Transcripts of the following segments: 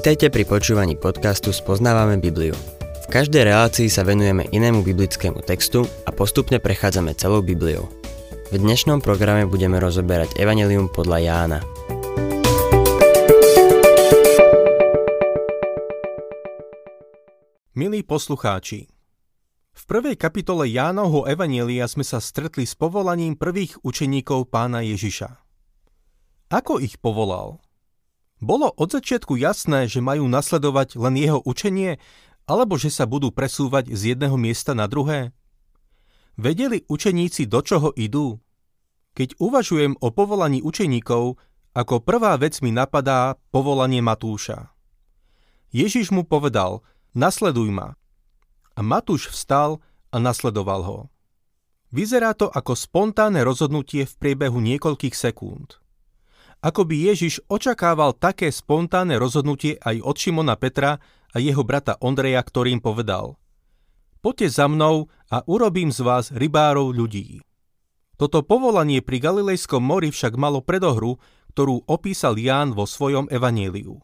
Vítajte pri počúvaní podcastu Spoznávame Bibliu. V každej relácii sa venujeme inému biblickému textu a postupne prechádzame celou Bibliou. V dnešnom programe budeme rozoberať Evangelium podľa Jána. Milí poslucháči, v prvej kapitole Jánovho Evanielia sme sa stretli s povolaním prvých učeníkov pána Ježiša. Ako ich povolal? Bolo od začiatku jasné, že majú nasledovať len jeho učenie, alebo že sa budú presúvať z jedného miesta na druhé? Vedeli učeníci, do čoho idú? Keď uvažujem o povolaní učeníkov, ako prvá vec mi napadá povolanie Matúša. Ježiš mu povedal, nasleduj ma. A Matúš vstal a nasledoval ho. Vyzerá to ako spontánne rozhodnutie v priebehu niekoľkých sekúnd ako by Ježiš očakával také spontánne rozhodnutie aj od Šimona Petra a jeho brata Ondreja, ktorým povedal Poďte za mnou a urobím z vás rybárov ľudí. Toto povolanie pri Galilejskom mori však malo predohru, ktorú opísal Ján vo svojom evaníliu.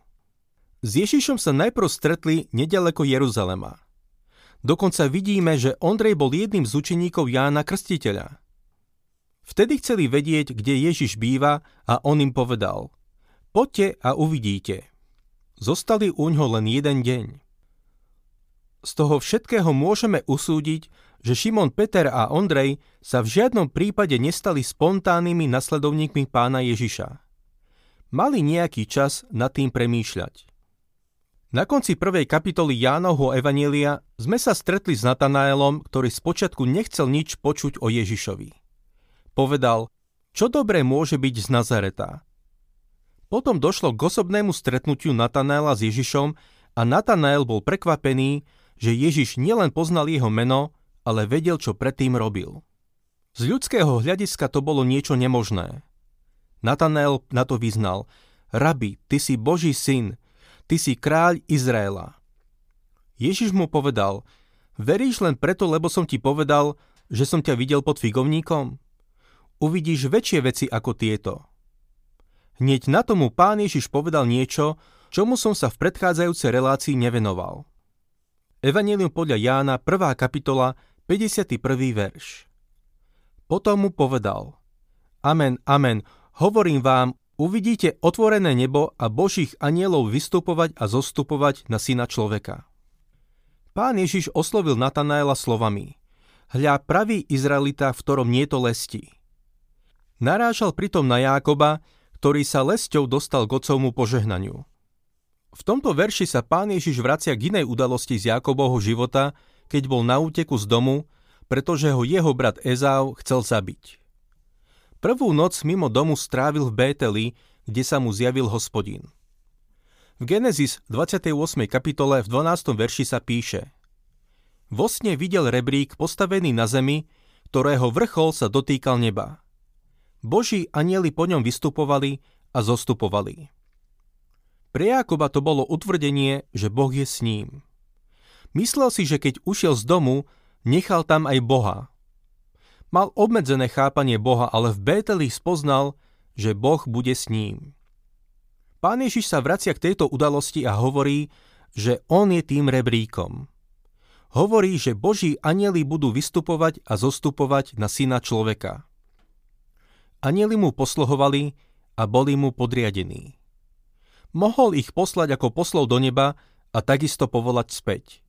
S Ježišom sa najprv stretli nedaleko Jeruzalema. Dokonca vidíme, že Ondrej bol jedným z učeníkov Jána Krstiteľa – Vtedy chceli vedieť, kde Ježiš býva a on im povedal Poďte a uvidíte. Zostali u ňoho len jeden deň. Z toho všetkého môžeme usúdiť, že Šimon Peter a Ondrej sa v žiadnom prípade nestali spontánnymi nasledovníkmi pána Ježiša. Mali nejaký čas nad tým premýšľať. Na konci prvej kapitoly Jánovho Evanielia sme sa stretli s Natanaelom, ktorý spočiatku nechcel nič počuť o Ježišovi. Povedal, čo dobre môže byť z Nazareta. Potom došlo k osobnému stretnutiu Natanaela s Ježišom a Natanael bol prekvapený, že Ježiš nielen poznal jeho meno, ale vedel, čo predtým robil. Z ľudského hľadiska to bolo niečo nemožné. Natanael na to vyznal, Rabi, ty si Boží syn, ty si kráľ Izraela. Ježiš mu povedal, veríš len preto, lebo som ti povedal, že som ťa videl pod figovníkom? Uvidíš väčšie veci ako tieto. Hneď na tomu pán Ježiš povedal niečo, čomu som sa v predchádzajúcej relácii nevenoval. Evangelium podľa Jána, 1. kapitola, 51. verš. Potom mu povedal, Amen, amen, hovorím vám, uvidíte otvorené nebo a božích anielov vystupovať a zostupovať na syna človeka. Pán Ježiš oslovil Natanaela slovami, hľa pravý Izraelita, v ktorom nie to lesti. Narážal pritom na Jákoba, ktorý sa lesťou dostal k otcovmu požehnaniu. V tomto verši sa pán Ježiš vracia k inej udalosti z Jakobovho života, keď bol na úteku z domu, pretože ho jeho brat Ezau chcel zabiť. Prvú noc mimo domu strávil v Bételi, kde sa mu zjavil hospodín. V Genesis 28. kapitole v 12. verši sa píše Vo videl rebrík postavený na zemi, ktorého vrchol sa dotýkal neba. Boží anieli po ňom vystupovali a zostupovali. Pre Jákoba to bolo utvrdenie, že Boh je s ním. Myslel si, že keď ušiel z domu, nechal tam aj Boha. Mal obmedzené chápanie Boha, ale v Bételi spoznal, že Boh bude s ním. Pán Ježiš sa vracia k tejto udalosti a hovorí, že on je tým rebríkom. Hovorí, že Boží anieli budú vystupovať a zostupovať na syna človeka. Anieli mu posluhovali a boli mu podriadení. Mohol ich poslať ako poslov do neba a takisto povolať späť.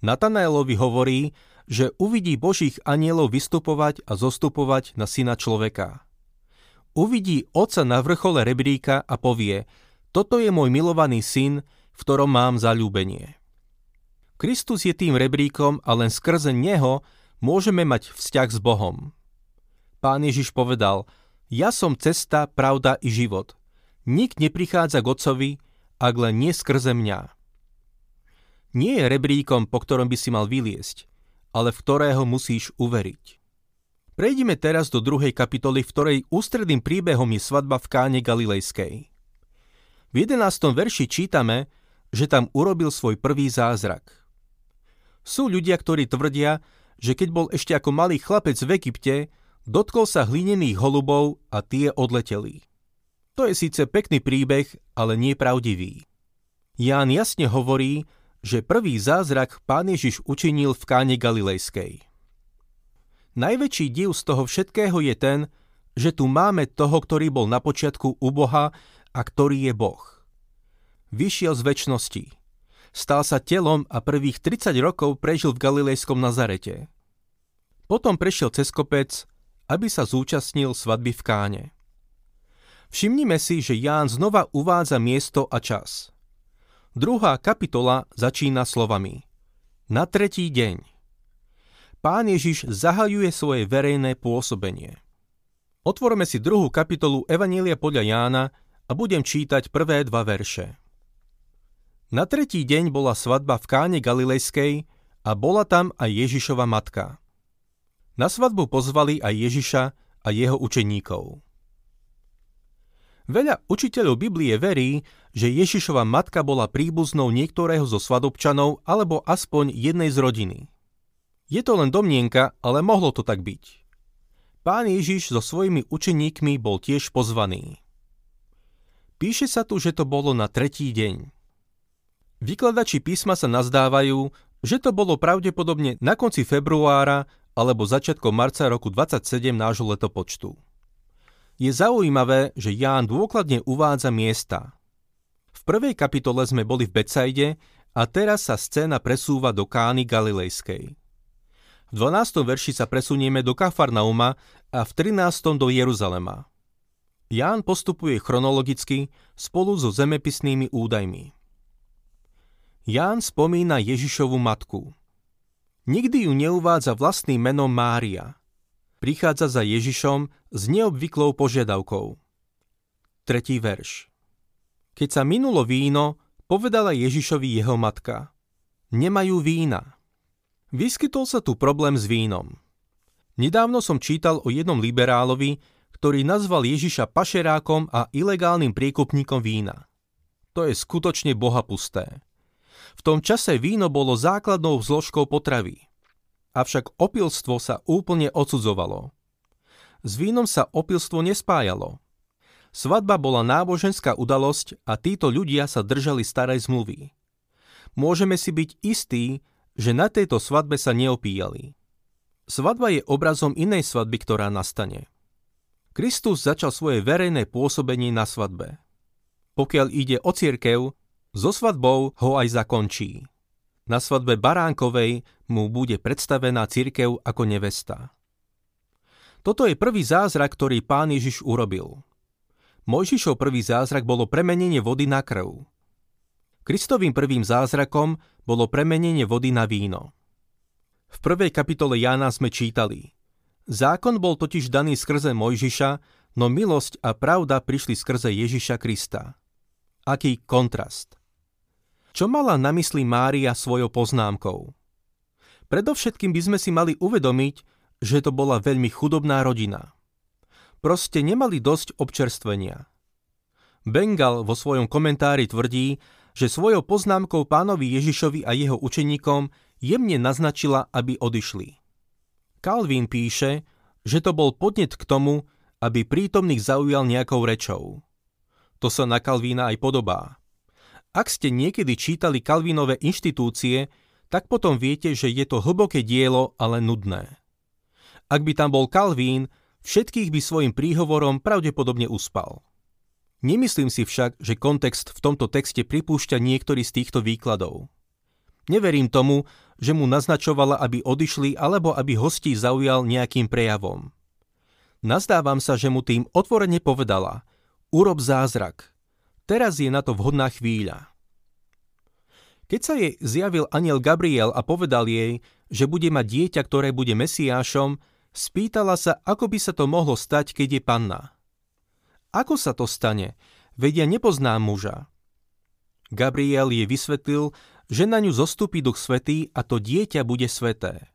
Natanaelovi hovorí, že uvidí Božích anielov vystupovať a zostupovať na syna človeka. Uvidí oca na vrchole rebríka a povie, toto je môj milovaný syn, v ktorom mám zalúbenie. Kristus je tým rebríkom a len skrze neho môžeme mať vzťah s Bohom. Pán Ježiš povedal, ja som cesta, pravda i život. Nik neprichádza k Otcovi, ak len nie skrze mňa. Nie je rebríkom, po ktorom by si mal vyliesť, ale v ktorého musíš uveriť. Prejdime teraz do druhej kapitoly, v ktorej ústredným príbehom je svadba v Káne Galilejskej. V 11. verši čítame, že tam urobil svoj prvý zázrak. Sú ľudia, ktorí tvrdia, že keď bol ešte ako malý chlapec v Egypte, Dotkol sa hlinených holubov a tie odleteli. To je síce pekný príbeh, ale nie pravdivý. Ján jasne hovorí, že prvý zázrak pán Ježiš učinil v káne Galilejskej. Najväčší div z toho všetkého je ten, že tu máme toho, ktorý bol na počiatku u Boha a ktorý je Boh. Vyšiel z väčšnosti. Stal sa telom a prvých 30 rokov prežil v Galilejskom Nazarete. Potom prešiel cez kopec, aby sa zúčastnil svadby v Káne. Všimnime si, že Ján znova uvádza miesto a čas. Druhá kapitola začína slovami Na tretí deň. Pán Ježiš zahajuje svoje verejné pôsobenie. Otvorme si druhú kapitolu Evanília podľa Jána a budem čítať prvé dva verše. Na tretí deň bola svadba v Káne Galilejskej a bola tam aj Ježišova matka. Na svadbu pozvali aj Ježiša a jeho učeníkov. Veľa učiteľov Biblie verí, že Ježišova matka bola príbuznou niektorého zo svadobčanov alebo aspoň jednej z rodiny. Je to len domnienka, ale mohlo to tak byť. Pán Ježiš so svojimi učeníkmi bol tiež pozvaný. Píše sa tu, že to bolo na tretí deň. Vykladači písma sa nazdávajú, že to bolo pravdepodobne na konci februára alebo začiatkom marca roku 27 nášho letopočtu. Je zaujímavé, že Ján dôkladne uvádza miesta. V prvej kapitole sme boli v Becajde a teraz sa scéna presúva do Kány Galilejskej. V 12. verši sa presunieme do Kafarnauma a v 13. do Jeruzalema. Ján postupuje chronologicky spolu so zemepisnými údajmi. Ján spomína Ježišovu matku. Nikdy ju neuvádza vlastným menom Mária – prichádza za Ježišom s neobvyklou požiadavkou. Tretí verš. Keď sa minulo víno, povedala Ježišovi jeho matka. Nemajú vína. Vyskytol sa tu problém s vínom. Nedávno som čítal o jednom liberálovi, ktorý nazval Ježiša pašerákom a ilegálnym priekupníkom vína. To je skutočne bohapusté. V tom čase víno bolo základnou zložkou potravy avšak opilstvo sa úplne odsudzovalo. S vínom sa opilstvo nespájalo. Svadba bola náboženská udalosť a títo ľudia sa držali starej zmluvy. Môžeme si byť istí, že na tejto svadbe sa neopíjali. Svadba je obrazom inej svadby, ktorá nastane. Kristus začal svoje verejné pôsobenie na svadbe. Pokiaľ ide o cirkev, so svadbou ho aj zakončí. Na svadbe Baránkovej mu bude predstavená cirkev ako nevesta. Toto je prvý zázrak, ktorý pán Ježiš urobil. Mojžišov prvý zázrak bolo premenenie vody na krv. Kristovým prvým zázrakom bolo premenenie vody na víno. V prvej kapitole Jána sme čítali Zákon bol totiž daný skrze Mojžiša, no milosť a pravda prišli skrze Ježiša Krista. Aký kontrast. Čo mala na mysli Mária svojou poznámkou? Predovšetkým by sme si mali uvedomiť, že to bola veľmi chudobná rodina. Proste nemali dosť občerstvenia. Bengal vo svojom komentári tvrdí, že svojou poznámkou pánovi Ježišovi a jeho učeníkom jemne naznačila, aby odišli. Calvin píše, že to bol podnet k tomu, aby prítomných zaujal nejakou rečou. To sa na Kalvína aj podobá. Ak ste niekedy čítali Kalvinové inštitúcie, tak potom viete, že je to hlboké dielo, ale nudné. Ak by tam bol Kalvín, všetkých by svojim príhovorom pravdepodobne uspal. Nemyslím si však, že kontext v tomto texte pripúšťa niektorý z týchto výkladov. Neverím tomu, že mu naznačovala, aby odišli alebo aby hostí zaujal nejakým prejavom. Nazdávam sa, že mu tým otvorene povedala urob zázrak, Teraz je na to vhodná chvíľa. Keď sa jej zjavil aniel Gabriel a povedal jej, že bude mať dieťa, ktoré bude Mesiášom, spýtala sa, ako by sa to mohlo stať, keď je panna. Ako sa to stane? Vedia nepozná muža. Gabriel jej vysvetlil, že na ňu zostupí duch svetý a to dieťa bude sveté.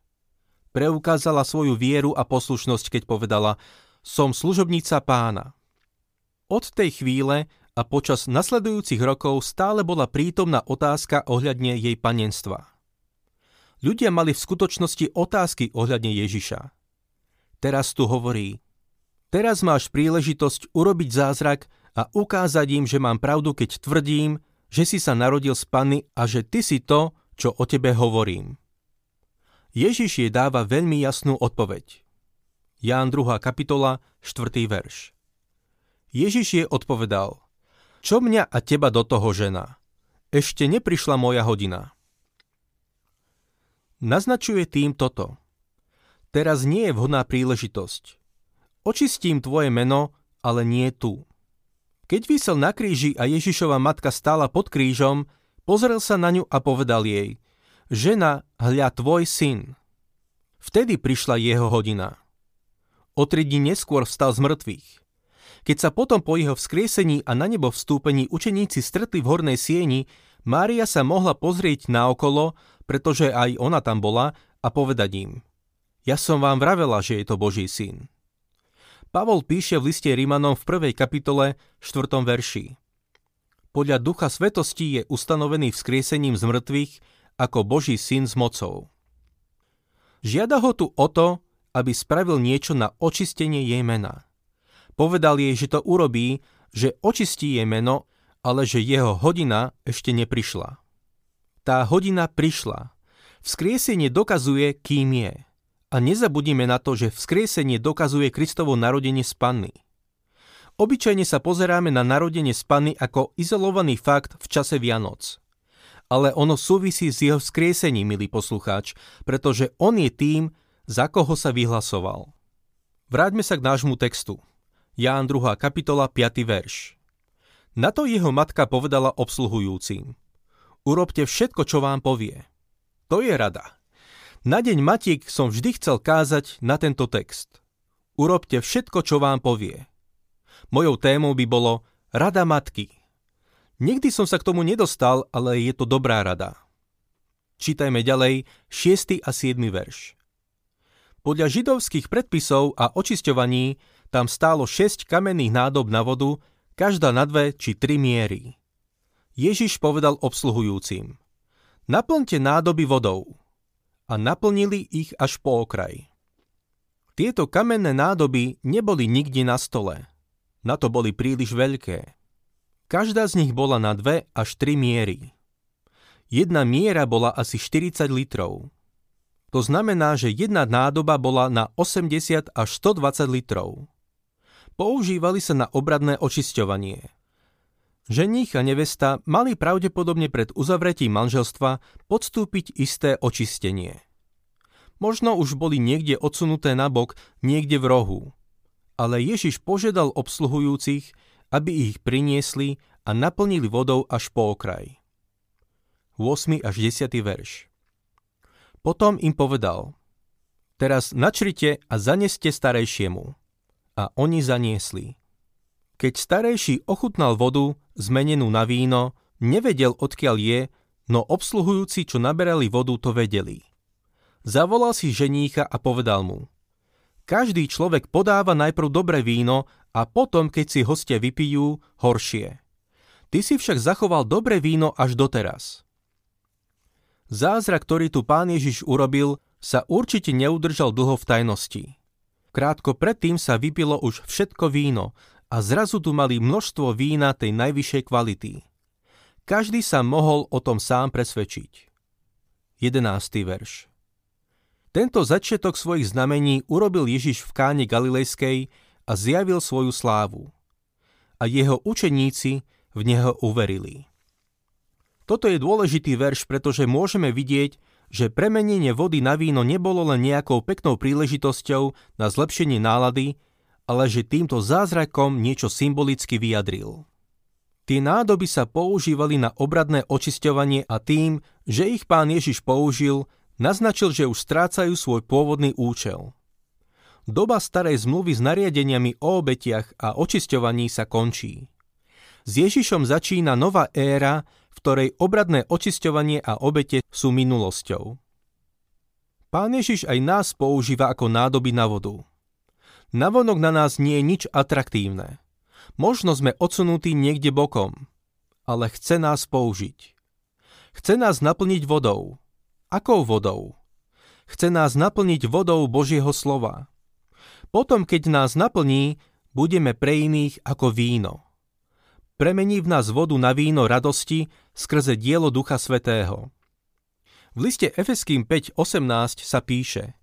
Preukázala svoju vieru a poslušnosť, keď povedala, som služobnica pána. Od tej chvíle a počas nasledujúcich rokov stále bola prítomná otázka ohľadne jej panenstva. Ľudia mali v skutočnosti otázky ohľadne Ježiša. Teraz tu hovorí, teraz máš príležitosť urobiť zázrak a ukázať im, že mám pravdu, keď tvrdím, že si sa narodil z Panny a že ty si to, čo o tebe hovorím. Ježiš jej dáva veľmi jasnú odpoveď. Ján 2. kapitola, 4. verš. Ježiš jej odpovedal, čo mňa a teba do toho žena? Ešte neprišla moja hodina. Naznačuje tým toto. Teraz nie je vhodná príležitosť. Očistím tvoje meno, ale nie tu. Keď vysel na kríži a Ježišova matka stála pod krížom, pozrel sa na ňu a povedal jej, žena, hľa tvoj syn. Vtedy prišla jeho hodina. O tri dní neskôr vstal z mŕtvych. Keď sa potom po jeho vzkriesení a na nebo vstúpení učeníci stretli v hornej sieni, Mária sa mohla pozrieť naokolo, pretože aj ona tam bola, a povedať im, ja som vám vravela, že je to Boží syn. Pavol píše v liste Rímanom v prvej kapitole 4. verši. Podľa ducha svetosti je ustanovený vzkriesením z mŕtvych ako Boží syn s mocou. Žiada ho tu o to, aby spravil niečo na očistenie jej mena. Povedal jej, že to urobí, že očistí jej meno, ale že jeho hodina ešte neprišla. Tá hodina prišla. Vzkriesenie dokazuje, kým je. A nezabudíme na to, že vzkriesenie dokazuje Kristovo narodenie z Panny. Obyčajne sa pozeráme na narodenie z Panny ako izolovaný fakt v čase Vianoc. Ale ono súvisí s jeho vzkriesením, milý poslucháč, pretože on je tým, za koho sa vyhlasoval. Vráťme sa k nášmu textu. Ján 2. kapitola 5. verš. Na to jeho matka povedala obsluhujúcim. Urobte všetko, čo vám povie. To je rada. Na deň Matiek som vždy chcel kázať na tento text. Urobte všetko, čo vám povie. Mojou témou by bolo Rada matky. Nikdy som sa k tomu nedostal, ale je to dobrá rada. Čítajme ďalej 6. a 7. verš. Podľa židovských predpisov a očisťovaní tam stálo 6 kamenných nádob na vodu, každá na dve či tri miery. Ježiš povedal obsluhujúcim, naplňte nádoby vodou a naplnili ich až po okraj. Tieto kamenné nádoby neboli nikde na stole. Na to boli príliš veľké. Každá z nich bola na dve až tri miery. Jedna miera bola asi 40 litrov. To znamená, že jedna nádoba bola na 80 až 120 litrov. Používali sa na obradné očisťovanie. Ženích a nevesta mali pravdepodobne pred uzavretím manželstva podstúpiť isté očistenie. Možno už boli niekde odsunuté na bok, niekde v rohu. Ale Ježiš požiadal obsluhujúcich, aby ich priniesli a naplnili vodou až po okraj. 8. až 10. verš Potom im povedal, teraz načrite a zaneste starejšiemu. A oni zaniesli. Keď starejší ochutnal vodu, zmenenú na víno, nevedel odkiaľ je, no obsluhujúci, čo naberali vodu, to vedeli. Zavolal si ženícha a povedal mu, každý človek podáva najprv dobré víno a potom, keď si hostia vypijú, horšie. Ty si však zachoval dobré víno až doteraz. Zázrak, ktorý tu pán Ježiš urobil, sa určite neudržal dlho v tajnosti. Krátko predtým sa vypilo už všetko víno a zrazu tu mali množstvo vína tej najvyššej kvality. Každý sa mohol o tom sám presvedčiť. 11. verš Tento začiatok svojich znamení urobil Ježiš v káne Galilejskej a zjavil svoju slávu. A jeho učeníci v neho uverili. Toto je dôležitý verš, pretože môžeme vidieť, že premenenie vody na víno nebolo len nejakou peknou príležitosťou na zlepšenie nálady, ale že týmto zázrakom niečo symbolicky vyjadril. Tie nádoby sa používali na obradné očisťovanie a tým, že ich pán Ježiš použil, naznačil, že už strácajú svoj pôvodný účel. Doba starej zmluvy s nariadeniami o obetiach a očisťovaní sa končí. S Ježišom začína nová éra, ktorej obradné očisťovanie a obete sú minulosťou. Pán Ježiš aj nás používa ako nádoby na vodu. Navonok na nás nie je nič atraktívne. Možno sme odsunutí niekde bokom, ale chce nás použiť. Chce nás naplniť vodou. Akou vodou? Chce nás naplniť vodou Božieho slova. Potom, keď nás naplní, budeme pre iných ako víno. Premení v nás vodu na víno radosti skrze dielo Ducha Svetého. V liste Efeským 5.18 sa píše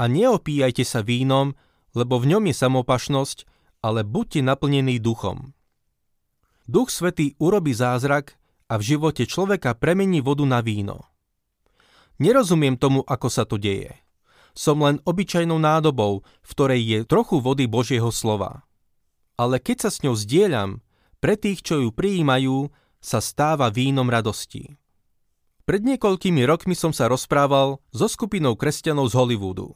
A neopíjajte sa vínom, lebo v ňom je samopašnosť, ale buďte naplnení duchom. Duch Svetý urobí zázrak a v živote človeka premení vodu na víno. Nerozumiem tomu, ako sa to deje. Som len obyčajnou nádobou, v ktorej je trochu vody Božieho slova. Ale keď sa s ňou zdieľam, pre tých, čo ju prijímajú, sa stáva vínom radosti. Pred niekoľkými rokmi som sa rozprával so skupinou kresťanov z Hollywoodu.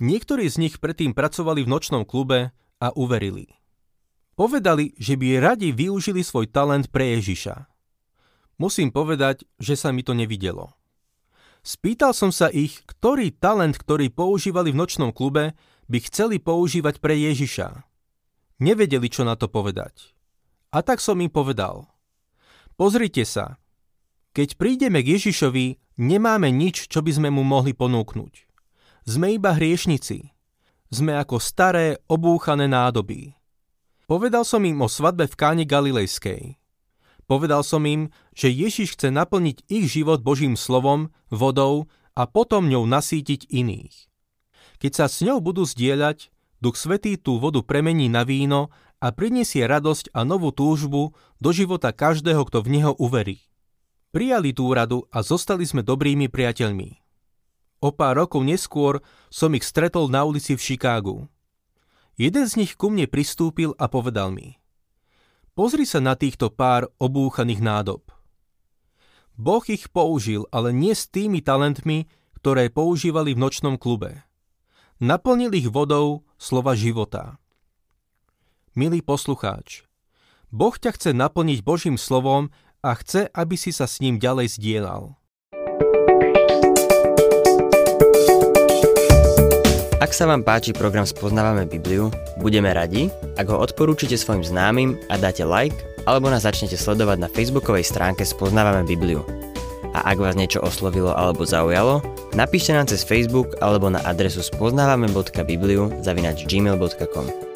Niektorí z nich predtým pracovali v nočnom klube a uverili. Povedali, že by radi využili svoj talent pre Ježiša. Musím povedať, že sa mi to nevidelo. Spýtal som sa ich, ktorý talent, ktorý používali v nočnom klube, by chceli používať pre Ježiša. Nevedeli, čo na to povedať. A tak som im povedal. Pozrite sa. Keď prídeme k Ježišovi, nemáme nič, čo by sme mu mohli ponúknuť. Sme iba hriešnici. Sme ako staré, obúchané nádoby. Povedal som im o svadbe v Káne Galilejskej. Povedal som im, že Ježiš chce naplniť ich život Božím slovom, vodou a potom ňou nasítiť iných. Keď sa s ňou budú zdieľať, Duch Svetý tú vodu premení na víno a prinesie radosť a novú túžbu do života každého, kto v neho uverí. Prijali tú radu a zostali sme dobrými priateľmi. O pár rokov neskôr som ich stretol na ulici v Chicagu. Jeden z nich ku mne pristúpil a povedal mi Pozri sa na týchto pár obúchaných nádob. Boh ich použil, ale nie s tými talentmi, ktoré používali v nočnom klube. Naplnil ich vodou slova života. Milý poslucháč, Boh ťa chce naplniť Božím slovom a chce, aby si sa s ním ďalej zdieľal. Ak sa vám páči program Spoznávame Bibliu, budeme radi, ak ho odporúčite svojim známym a dáte like, alebo nás začnete sledovať na facebookovej stránke Spoznávame Bibliu. A ak vás niečo oslovilo alebo zaujalo, napíšte nám cez Facebook alebo na adresu spoznávame.bibliu zavinač gmail.com.